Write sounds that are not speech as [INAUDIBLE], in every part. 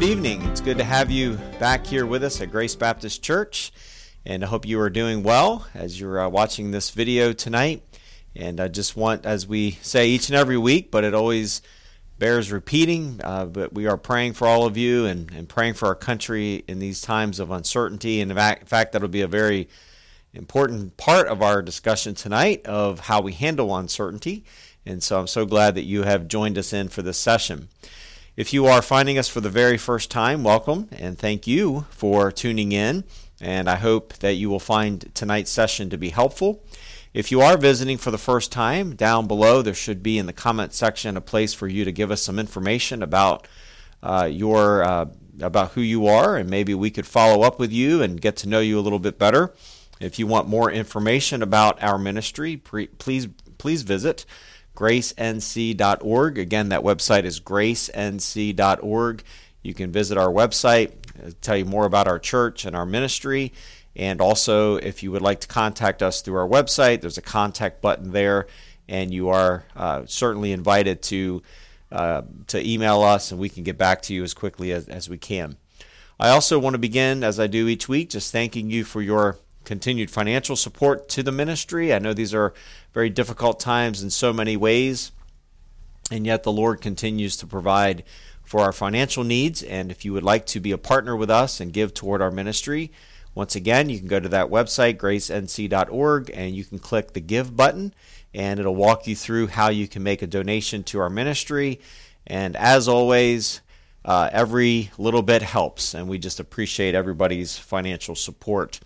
good evening. It's good to have you back here with us at Grace Baptist Church. And I hope you are doing well as you're uh, watching this video tonight. And I just want, as we say each and every week, but it always bears repeating, uh, but we are praying for all of you and, and praying for our country in these times of uncertainty. And in fact, that'll be a very important part of our discussion tonight of how we handle uncertainty. And so I'm so glad that you have joined us in for this session. If you are finding us for the very first time, welcome and thank you for tuning in. And I hope that you will find tonight's session to be helpful. If you are visiting for the first time, down below there should be in the comment section a place for you to give us some information about uh, your uh, about who you are, and maybe we could follow up with you and get to know you a little bit better. If you want more information about our ministry, pre- please please visit gracenc.org. Again, that website is gracenc.org. You can visit our website, uh, tell you more about our church and our ministry. And also, if you would like to contact us through our website, there's a contact button there, and you are uh, certainly invited to uh, to email us, and we can get back to you as quickly as, as we can. I also want to begin, as I do each week, just thanking you for your continued financial support to the ministry. I know these are very difficult times in so many ways, and yet the Lord continues to provide for our financial needs. And if you would like to be a partner with us and give toward our ministry, once again, you can go to that website, gracenc.org, and you can click the Give button, and it'll walk you through how you can make a donation to our ministry. And as always, uh, every little bit helps, and we just appreciate everybody's financial support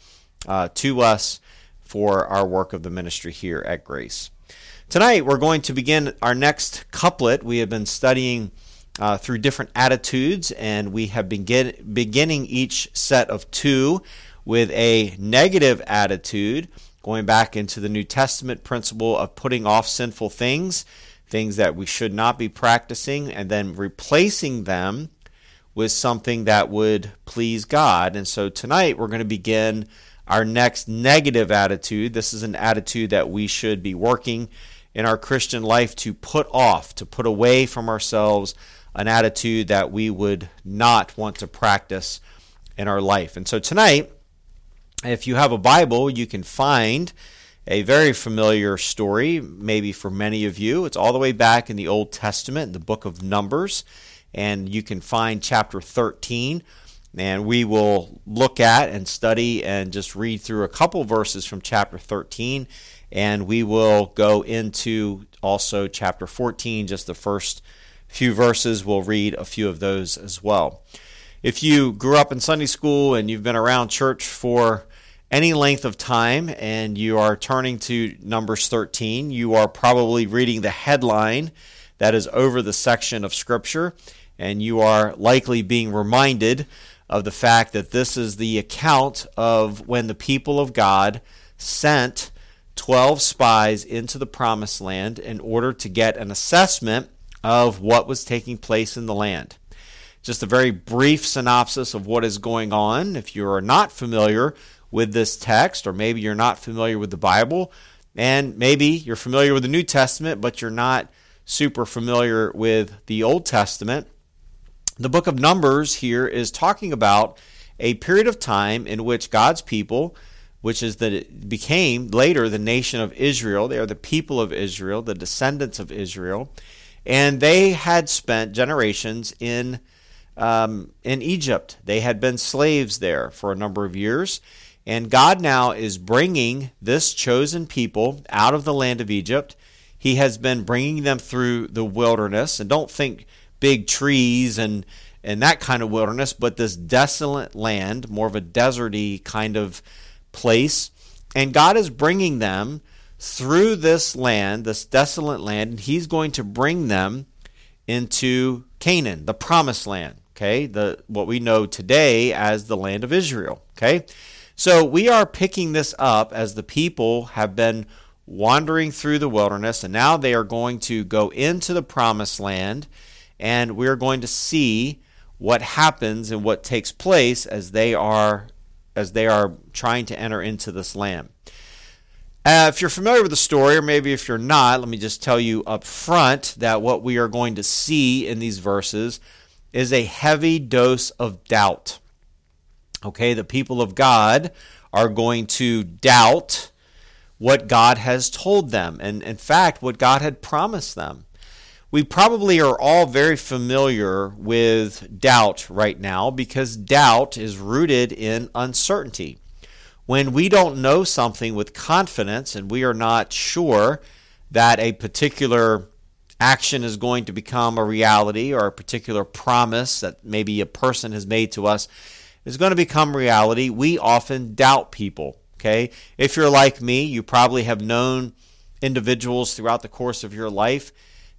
uh, to us for our work of the ministry here at Grace. Tonight, we're going to begin our next couplet. We have been studying uh, through different attitudes, and we have been get, beginning each set of two with a negative attitude, going back into the New Testament principle of putting off sinful things, things that we should not be practicing, and then replacing them with something that would please God. And so tonight we're going to begin our next negative attitude. This is an attitude that we should be working in our Christian life to put off, to put away from ourselves an attitude that we would not want to practice in our life. And so tonight, if you have a Bible, you can find a very familiar story, maybe for many of you. It's all the way back in the Old Testament, in the book of Numbers, and you can find chapter 13. And we will look at and study and just read through a couple verses from chapter 13. And we will go into also chapter 14, just the first few verses. We'll read a few of those as well. If you grew up in Sunday school and you've been around church for any length of time and you are turning to Numbers 13, you are probably reading the headline that is over the section of Scripture, and you are likely being reminded of the fact that this is the account of when the people of God sent 12 spies into the promised land in order to get an assessment of what was taking place in the land. Just a very brief synopsis of what is going on. If you are not familiar with this text, or maybe you're not familiar with the Bible, and maybe you're familiar with the New Testament, but you're not super familiar with the Old Testament. The book of Numbers here is talking about a period of time in which God's people, which is that it became later the nation of Israel, they are the people of Israel, the descendants of Israel, and they had spent generations in um, in Egypt. They had been slaves there for a number of years, and God now is bringing this chosen people out of the land of Egypt. He has been bringing them through the wilderness. And don't think big trees and, and that kind of wilderness, but this desolate land, more of a deserty kind of place. And God is bringing them through this land, this desolate land, and He's going to bring them into Canaan, the promised land. Okay, the what we know today as the land of Israel. Okay. So we are picking this up as the people have been wandering through the wilderness, and now they are going to go into the promised land, and we're going to see what happens and what takes place as they are as they are trying to enter into this land. Uh, if you're familiar with the story, or maybe if you're not, let me just tell you up front that what we are going to see in these verses is a heavy dose of doubt. Okay, the people of God are going to doubt what God has told them, and in fact, what God had promised them. We probably are all very familiar with doubt right now because doubt is rooted in uncertainty. When we don't know something with confidence and we are not sure that a particular action is going to become a reality or a particular promise that maybe a person has made to us is going to become reality, we often doubt people. Okay? If you're like me, you probably have known individuals throughout the course of your life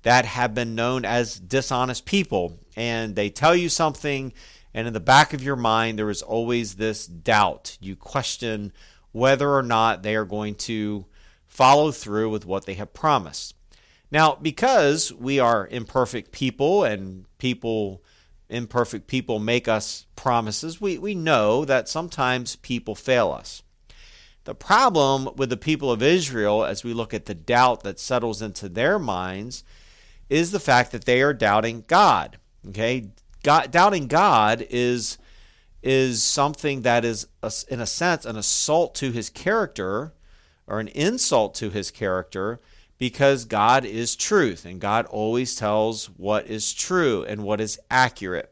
that have been known as dishonest people. And they tell you something, and in the back of your mind, there is always this doubt. You question whether or not they are going to follow through with what they have promised. Now, because we are imperfect people and people, imperfect people, make us promises, we, we know that sometimes people fail us. The problem with the people of Israel, as we look at the doubt that settles into their minds, is the fact that they are doubting God. Okay, God, doubting God is is something that is, in a sense, an assault to His character or an insult to His character, because God is truth and God always tells what is true and what is accurate.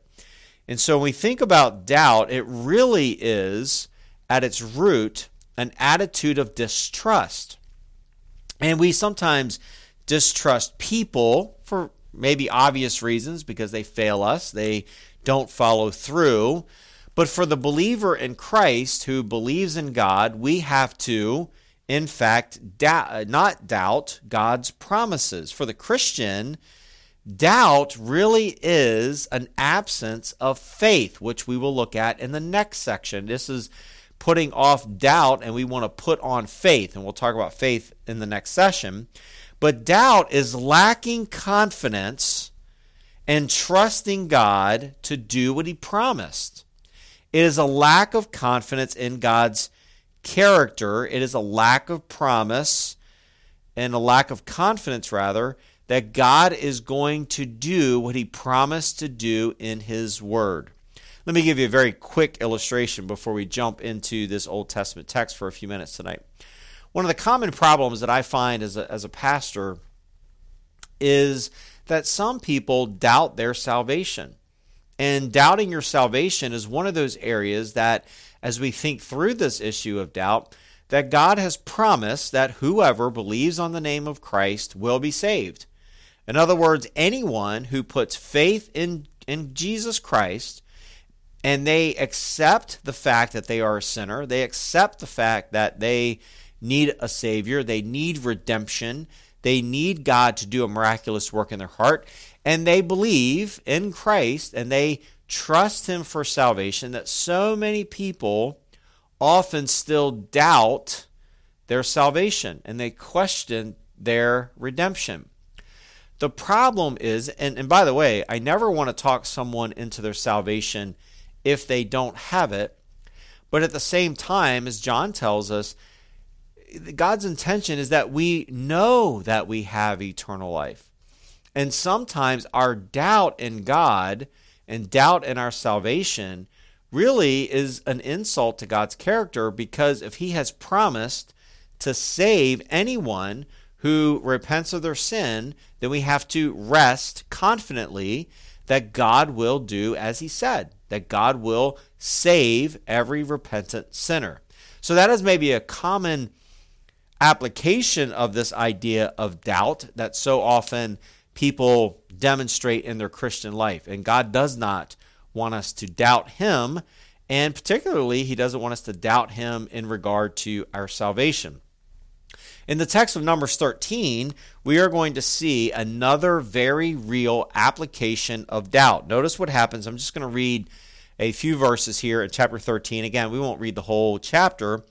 And so when we think about doubt, it really is at its root an attitude of distrust. And we sometimes distrust people for maybe obvious reasons because they fail us, they don't follow through. But for the believer in Christ who believes in God, we have to, in fact, not doubt God's promises. For the Christian, doubt really is an absence of faith, which we will look at in the next section. This is putting off doubt, and we want to put on faith. And we'll talk about faith in the next session. But doubt is lacking confidence and trusting God to do what He promised. It is a lack of confidence in God's character. It is a lack of promise and a lack of confidence, rather, that God is going to do what He promised to do in His Word. Let me give you a very quick illustration before we jump into this Old Testament text for a few minutes tonight. One of the common problems that I find as a, as a pastor is that some people doubt their salvation. And doubting your salvation is one of those areas that, as we think through this issue of doubt, that God has promised that whoever believes on the name of Christ will be saved. In other words, anyone who puts faith in, in Jesus Christ and they accept the fact that they are a sinner, they accept the fact that they need a Savior, they need redemption, they need God to do a miraculous work in their heart, and they believe in Christ and they trust Him for salvation, that so many people often still doubt their salvation and they question their redemption. The problem is, and, and by the way, I never want to talk someone into their salvation if they don't have it. But at the same time, as John tells us, God's intention is that we know that we have eternal life. And sometimes our doubt in God and doubt in our salvation really is an insult to God's character because if He has promised to save anyone who repents of their sin, then we have to rest confidently that God will do as He said, that God will save every repentant sinner. So that is maybe a common application of this idea of doubt that so often people demonstrate in their Christian life. And God does not want us to doubt Him, and particularly, He doesn't want us to doubt Him in regard to our salvation. In the text of Numbers 13, we are going to see another very real application of doubt. Notice what happens. I'm just going to read a few verses here in chapter 13. Again, we won't read the whole chapter,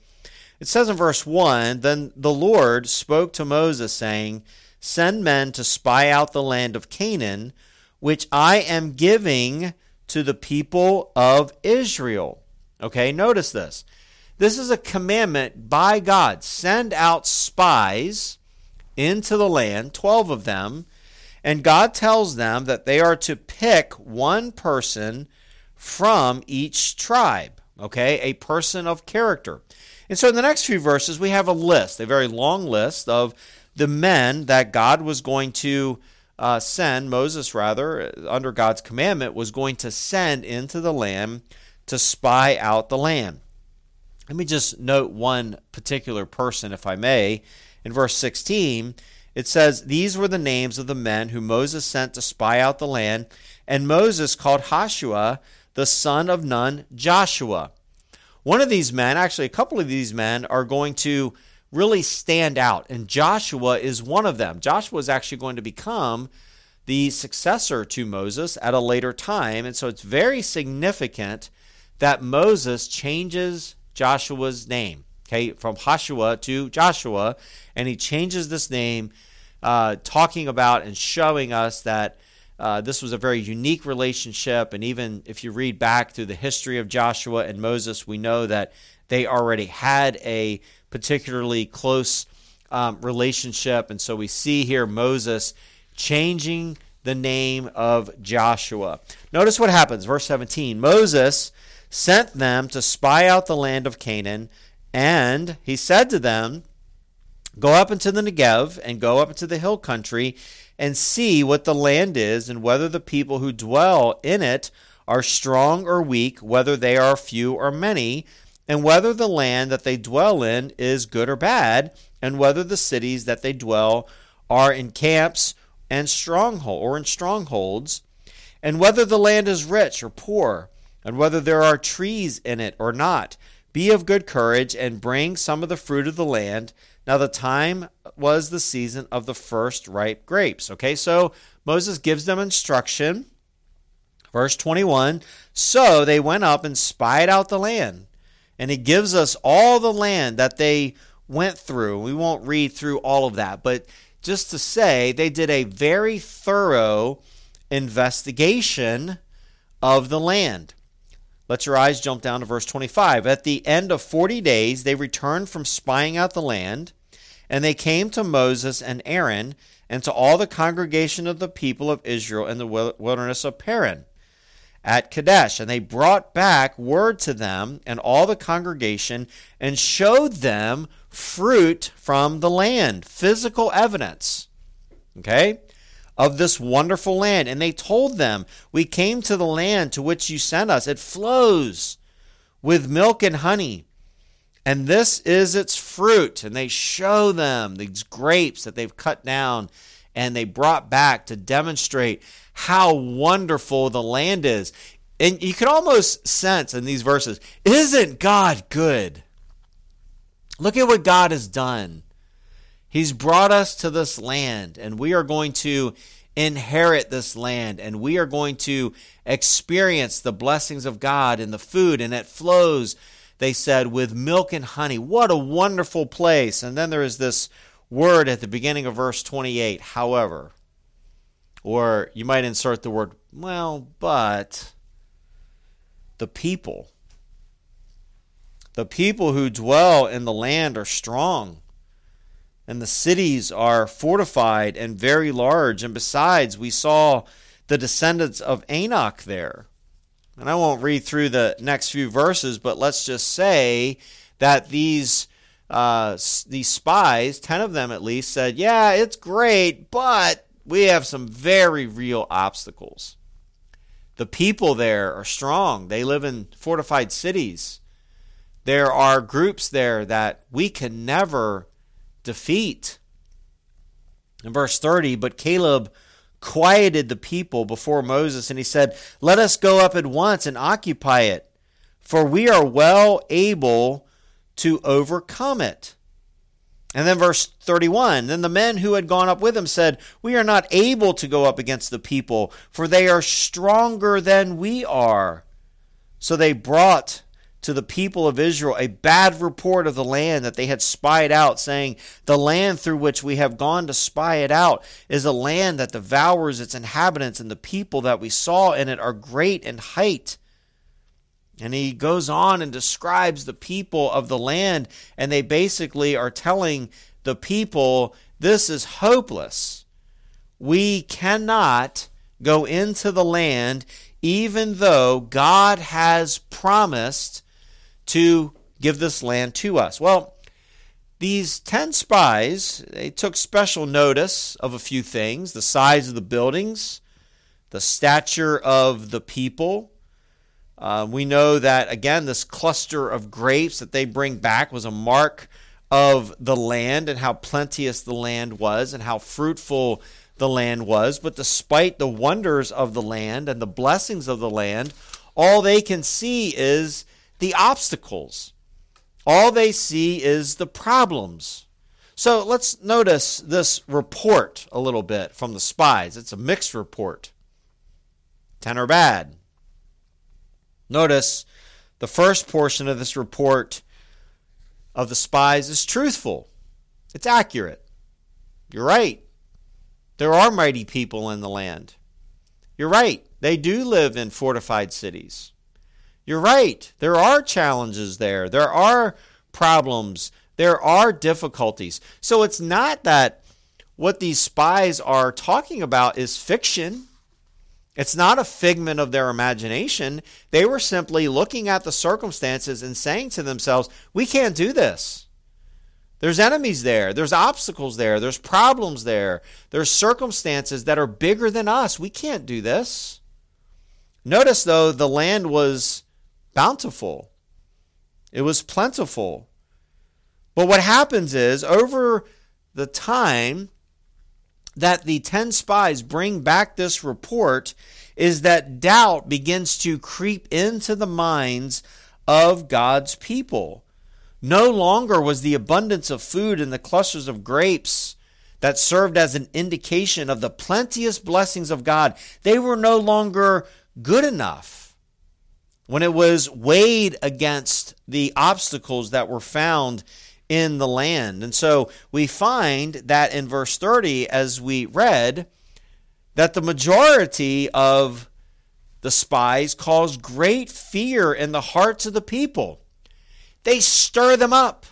it says in verse 1 Then the Lord spoke to Moses, saying, Send men to spy out the land of Canaan, which I am giving to the people of Israel. Okay, notice this. This is a commandment by God. Send out spies into the land, 12 of them, And God tells them that they are to pick one person from each tribe, okay? A person of character. And so in the next few verses, we have a list, a very long list of the men that God was going to uh, send, Moses rather, under God's commandment, was going to send into the land to spy out the land. Let me just note one particular person, if I may. In verse 16, it says, These were the names of the men whom Moses sent to spy out the land, and Moses called Hoshua, the son of Nun, Joshua. One of these men, actually, a couple of these men, are going to really stand out, and Joshua is one of them. Joshua is actually going to become the successor to Moses at a later time, and so it's very significant that Moses changes Joshua's name, okay, from Hoshua to Joshua, and he changes this name, uh, talking about and showing us that uh, this was a very unique relationship. And even if you read back through the history of Joshua and Moses, we know that they already had a particularly close um, relationship. And so we see here Moses changing the name of Joshua. Notice what happens, verse 17. Moses sent them to spy out the land of Canaan, and he said to them, Go up into the Negev and go up into the hill country and see what the land is and whether the people who dwell in it are strong or weak, whether they are few or many, and whether the land that they dwell in is good or bad, and whether the cities that they dwell are in camps and stronghold or in strongholds, and whether the land is rich or poor, and whether there are trees in it or not. Be of good courage and bring some of the fruit of the land now, the time was the season of the first ripe grapes. Okay, so Moses gives them instruction. Verse 21 So they went up and spied out the land. And he gives us all the land that they went through. We won't read through all of that, but just to say, they did a very thorough investigation of the land. Let your eyes jump down to verse 25. At the end of 40 days, they returned from spying out the land, and they came to Moses and Aaron and to all the congregation of the people of Israel in the wilderness of Paran at Kadesh. And they brought back word to them and all the congregation and showed them fruit from the land, physical evidence. Okay? Of this wonderful land. And they told them, We came to the land to which you sent us. It flows with milk and honey. And this is its fruit. And they show them these grapes that they've cut down and they brought back to demonstrate how wonderful the land is. And you can almost sense in these verses, isn't God good? Look at what God has done. He's brought us to this land, and we are going to inherit this land, and we are going to experience the blessings of God in the food, and it flows, they said, with milk and honey. What a wonderful place. And then there is this word at the beginning of verse 28, however. Or you might insert the word, well, but the people. The people who dwell in the land are strong and the cities are fortified and very large. And besides, we saw the descendants of Anak there. And I won't read through the next few verses, but let's just say that these uh, these spies, ten of them at least, said, "Yeah, it's great, but we have some very real obstacles. The people there are strong; they live in fortified cities. There are groups there that we can never defeat. In verse 30, but Caleb quieted the people before Moses, and he said, Let us go up at once and occupy it, for we are well able to overcome it. And then verse 31 Then the men who had gone up with him said, We are not able to go up against the people, for they are stronger than we are. So they brought to the people of Israel a bad report of the land that they had spied out, saying, The land through which we have gone to spy it out is a land that devours its inhabitants, and the people that we saw in it are great in height. And he goes on and describes the people of the land, and they basically are telling the people, This is hopeless. we cannot go into the land even though God has promised to give this land to us. Well, these 10 spies, they took special notice of a few things the size of the buildings, the stature of the people. Uh, we know that, again, this cluster of grapes that they bring back was a mark of the land and how plenteous the land was and how fruitful the land was. But despite the wonders of the land and the blessings of the land, all they can see is the obstacles. All they see is the problems. So let's notice this report a little bit from the spies. It's a mixed report. 10 are bad. Notice the first portion of this report of the spies is truthful, it's accurate. You're right. There are mighty people in the land. You're right. They do live in fortified cities. You're right. There are challenges there. There are problems. There are difficulties. So it's not that what these spies are talking about is fiction. It's not a figment of their imagination. They were simply looking at the circumstances and saying to themselves, we can't do this. There's enemies there. There's obstacles there. There's problems there. There's circumstances that are bigger than us. We can't do this. Notice, though, the land was bountiful, it was plentiful. But what happens is, over the time that the 10 spies bring back this report, is that doubt begins to creep into the minds of God's people. No longer was the abundance of food and the clusters of grapes that served as an indication of the plenteous blessings of God, they were no longer good enough when it was weighed against the obstacles that were found in the land. And so we find that in verse 30, as we read, that the majority of the spies caused great fear in the hearts of the people. They stir them up.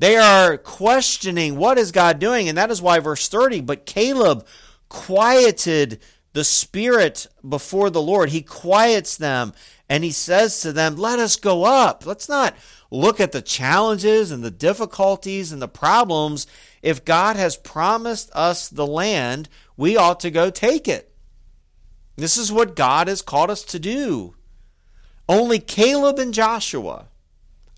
They are questioning what is God doing, and that is why verse 30, but Caleb quieted the spirit before the Lord. He quiets them and he says to them, Let us go up. Let's not look at the challenges and the difficulties and the problems. If God has promised us the land, we ought to go take it. This is what God has called us to do. Only Caleb and Joshua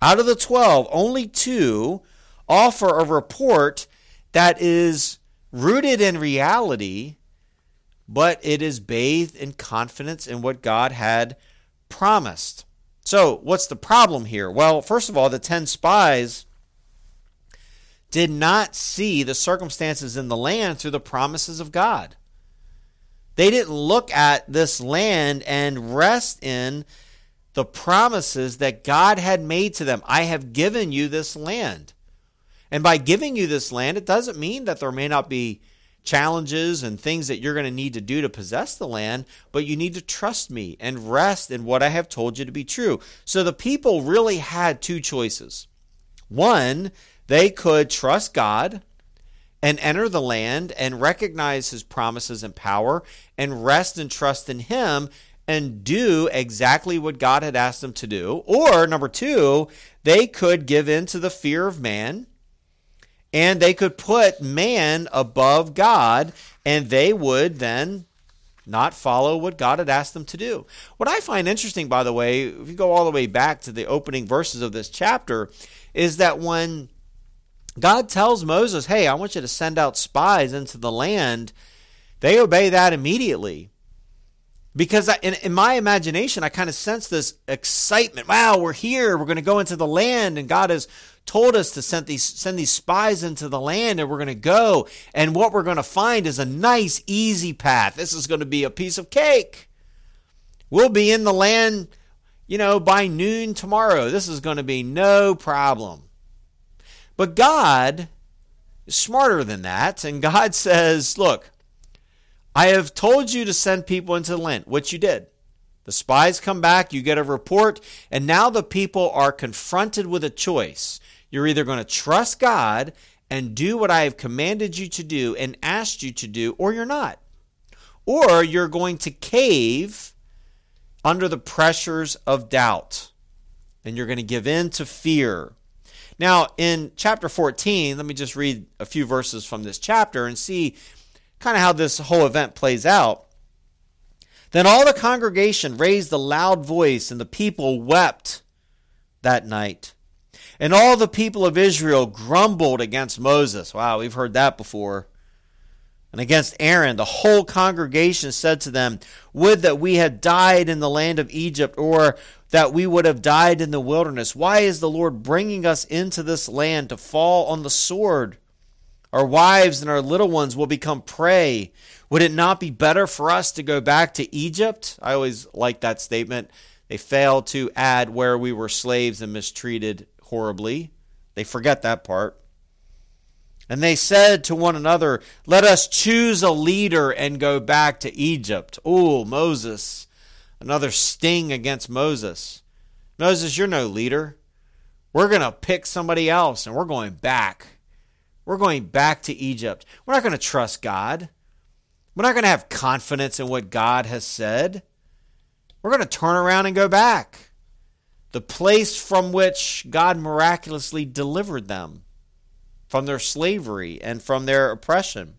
out of the 12, only two offer a report that is rooted in reality, but it is bathed in confidence in what God had promised. So, what's the problem here? Well, first of all, the 10 spies did not see the circumstances in the land through the promises of God. They didn't look at this land and rest in the promises that God had made to them. I have given you this land. And by giving you this land, it doesn't mean that there may not be challenges and things that you're going to need to do to possess the land, but you need to trust me and rest in what I have told you to be true. So the people really had two choices. One, they could trust God and enter the land and recognize his promises and power and rest and trust in him and do exactly what God had asked them to do. Or, number two, they could give in to the fear of man and they could put man above God and they would then not follow what God had asked them to do. What I find interesting, by the way, if you go all the way back to the opening verses of this chapter, is that when God tells Moses, Hey, I want you to send out spies into the land, they obey that immediately because I, in, in my imagination, I kind of sense this excitement. Wow, we're here. We're going to go into the land, and God has told us to send these send these spies into the land, and we're going to go. And what we're going to find is a nice, easy path. This is going to be a piece of cake. We'll be in the land, you know, by noon tomorrow. This is going to be no problem. But God is smarter than that, and God [LAUGHS] says, "Look." I have told you to send people into the land, which you did. The spies come back, you get a report, and now the people are confronted with a choice. You're either going to trust God and do what I have commanded you to do and asked you to do, or you're not. Or you're going to cave under the pressures of doubt and you're going to give in to fear. Now, in chapter 14, let me just read a few verses from this chapter and see kind of how this whole event plays out. Then all the congregation raised a loud voice, and the people wept that night. And all the people of Israel grumbled against Moses. Wow, we've heard that before. And against Aaron, the whole congregation said to them, Would that we had died in the land of Egypt, or that we would have died in the wilderness. Why is the Lord bringing us into this land to fall on the sword? Our wives and our little ones will become prey. Would it not be better for us to go back to Egypt? I always like that statement. They fail to add where we were slaves and mistreated horribly. They forget that part. And they said to one another, Let us choose a leader and go back to Egypt. Oh, Moses. Another sting against Moses. Moses, you're no leader. We're going to pick somebody else and we're going back. We're going back to Egypt. We're not going to trust God. We're not going to have confidence in what God has said. We're going to turn around and go back. The place from which God miraculously delivered them from their slavery and from their oppression.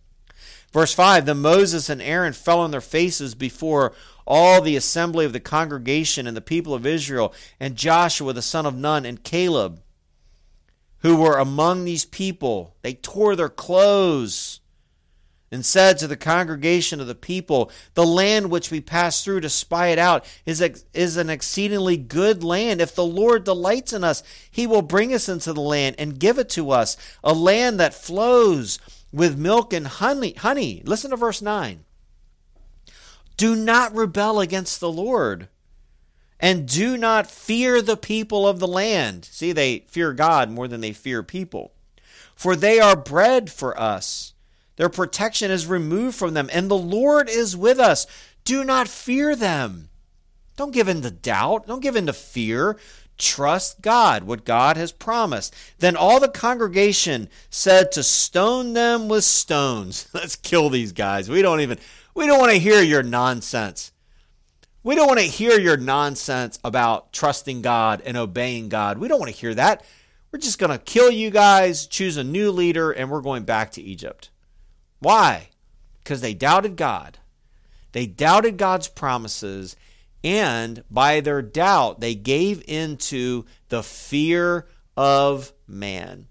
Verse 5 Then Moses and Aaron fell on their faces before all the assembly of the congregation and the people of Israel, and Joshua the son of Nun, and Caleb, who were among these people. They tore their clothes and said to the congregation of the people, The land which we pass through to spy it out is, is an exceedingly good land. If the Lord delights in us, he will bring us into the land and give it to us, a land that flows with milk and honey. honey. Listen to verse 9. Do not rebel against the Lord. And do not fear the people of the land. See, they fear God more than they fear people. For they are bread for us. Their protection is removed from them, and the Lord is with us. Do not fear them. Don't give in to doubt. Don't give in to fear. Trust God, what God has promised. Then all the congregation said to stone them with stones. [LAUGHS] Let's kill these guys. We don't even we don't want to hear your nonsense. We don't want to hear your nonsense about trusting God and obeying God. We don't want to hear that. We're just going to kill you guys, choose a new leader, and we're going back to Egypt. Why? Because they doubted God. They doubted God's promises, and by their doubt, they gave into the fear of man.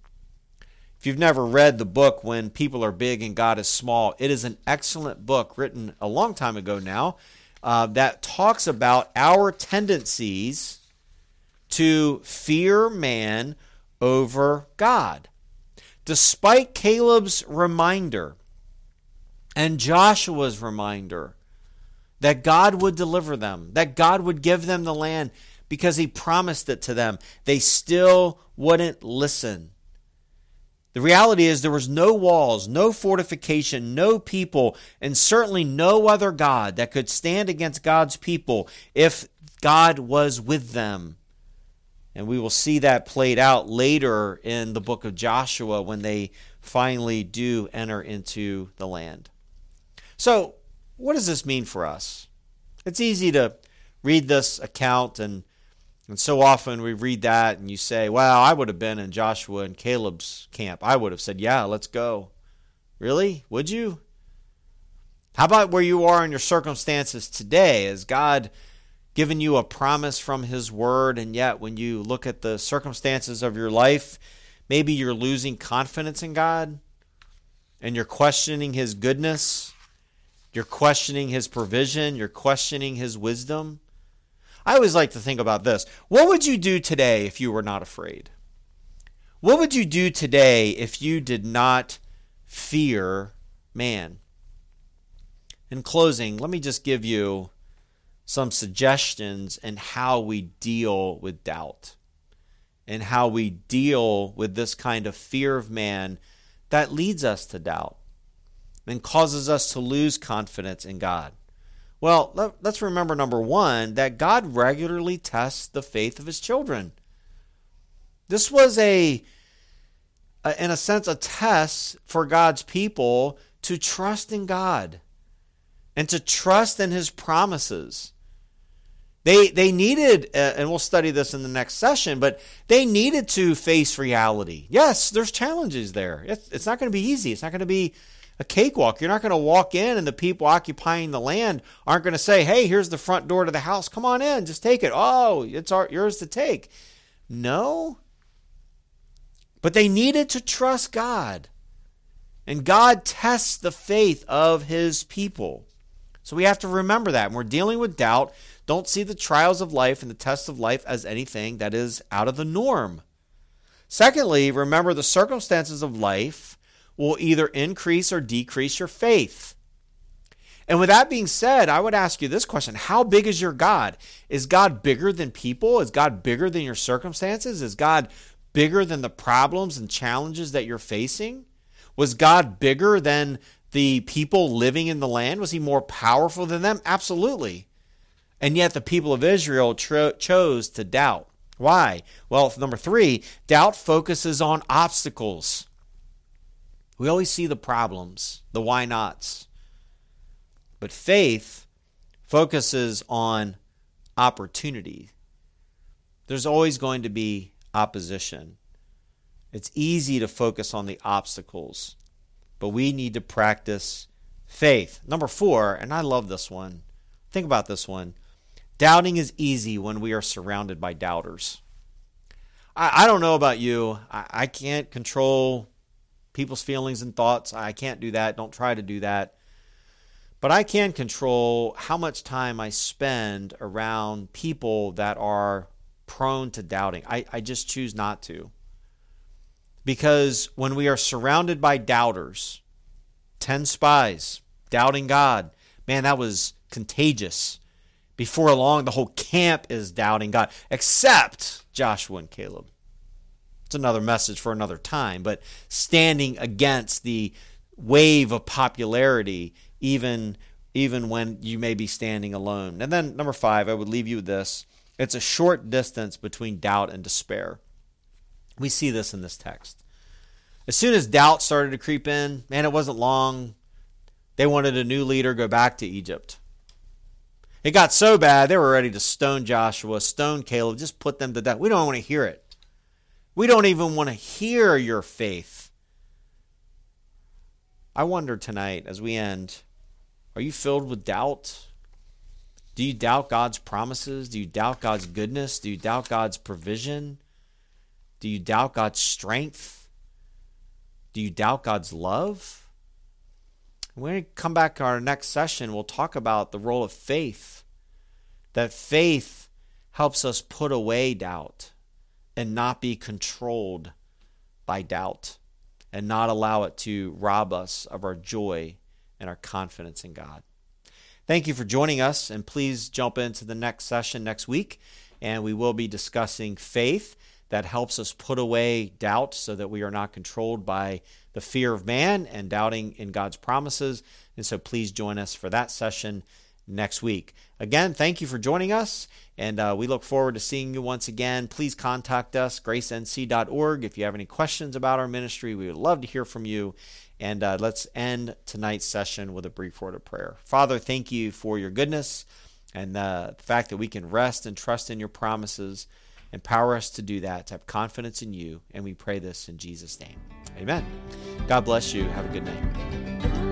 If you've never read the book When People Are Big and God is Small, it is an excellent book written a long time ago now uh, that talks about our tendencies to fear man over God. Despite Caleb's reminder and Joshua's reminder that God would deliver them, that God would give them the land because he promised it to them, they still wouldn't listen. The reality is there was no walls, no fortification, no people, and certainly no other God that could stand against God's people if God was with them. And we will see that played out later in the book of Joshua when they finally do enter into the land. So, what does this mean for us? It's easy to read this account and and so often we read that and you say, well, I would have been in Joshua and Caleb's camp. I would have said, yeah, let's go. Really? Would you? How about where you are in your circumstances today? Has God given you a promise from His Word, and yet when you look at the circumstances of your life, maybe you're losing confidence in God and you're questioning His goodness, you're questioning His provision, you're questioning His wisdom? I always like to think about this. What would you do today if you were not afraid? What would you do today if you did not fear man? In closing, let me just give you some suggestions in how we deal with doubt and how we deal with this kind of fear of man that leads us to doubt and causes us to lose confidence in God. Well, let, us remember number one that God regularly tests the faith of his children. This was a uh, in a sense, a test for God's people to trust in God and to trust in His promises. They, they needed, uh, and we'll study this in the next session, but they needed to face reality. Yes, there's challenges there. It's, it's not going to be easy. It's not going to be a cakewalk. You're not going to walk in and the people occupying the land aren't going to say, hey, here's the front door to the house. Come on in, just take it. Oh, it's our, yours to take. No. But they needed to trust God. And God tests the faith of his people. So we have to remember that. When we're dealing with doubt, don't see the trials of life and the tests of life as anything that is out of the norm. Secondly, remember the circumstances of life will either increase or decrease your faith. And with that being said, I would ask you this question How big is your God? Is God bigger than people? Is God bigger than your circumstances? Is God bigger than the problems and challenges that you're facing? Was God bigger than the people living in the land? Was he more powerful than them? Absolutely. And yet the people of Israel tro- chose to doubt. Why? Well, number three, doubt focuses on obstacles. We always see the problems, the why nots. But faith focuses on opportunity. There's always going to be opposition. It's easy to focus on the obstacles, but we need to practice faith. Number four, and I love this one. Think about this one. Doubting is easy when we are surrounded by doubters. I, I don't know about you. I, I can't control people's feelings and thoughts. I can't do that. Don't try to do that. But I can control how much time I spend around people that are prone to doubting. I, I just choose not to. Because when we are surrounded by doubters, 10 spies doubting God, man, that was contagious. Before long, the whole camp is doubting God, except Joshua and Caleb. It's another message for another time, but standing against the wave of popularity, even even when you may be standing alone. And then number five, I would leave you with this. It's a short distance between doubt and despair. We see this in this text. As soon as doubt started to creep in, man, it wasn't long. They wanted a new leader go back to Egypt. It got so bad, they were ready to stone Joshua, stone Caleb, just put them to death. We don't want to hear it. We don't even want to hear your faith. I wonder tonight as we end are you filled with doubt? Do you doubt God's promises? Do you doubt God's goodness? Do you doubt God's provision? Do you doubt God's strength? Do you doubt God's love? When we come back to our next session, we'll talk about the role of faith. That faith helps us put away doubt and not be controlled by doubt and not allow it to rob us of our joy and our confidence in God. Thank you for joining us, and please jump into the next session next week, and we will be discussing faith that helps us put away doubt so that we are not controlled by the fear of man and doubting in God's promises. And so please join us for that session next week. Again, thank you for joining us, and uh, we look forward to seeing you once again. Please contact us, gracenc.org, if you have any questions about our ministry. We would love to hear from you. And uh, let's end tonight's session with a brief word of prayer. Father, thank you for your goodness and uh, the fact that we can rest and trust in your promises. Empower us to do that, to have confidence in you. And we pray this in Jesus' name. Amen. God bless you. Have a good night.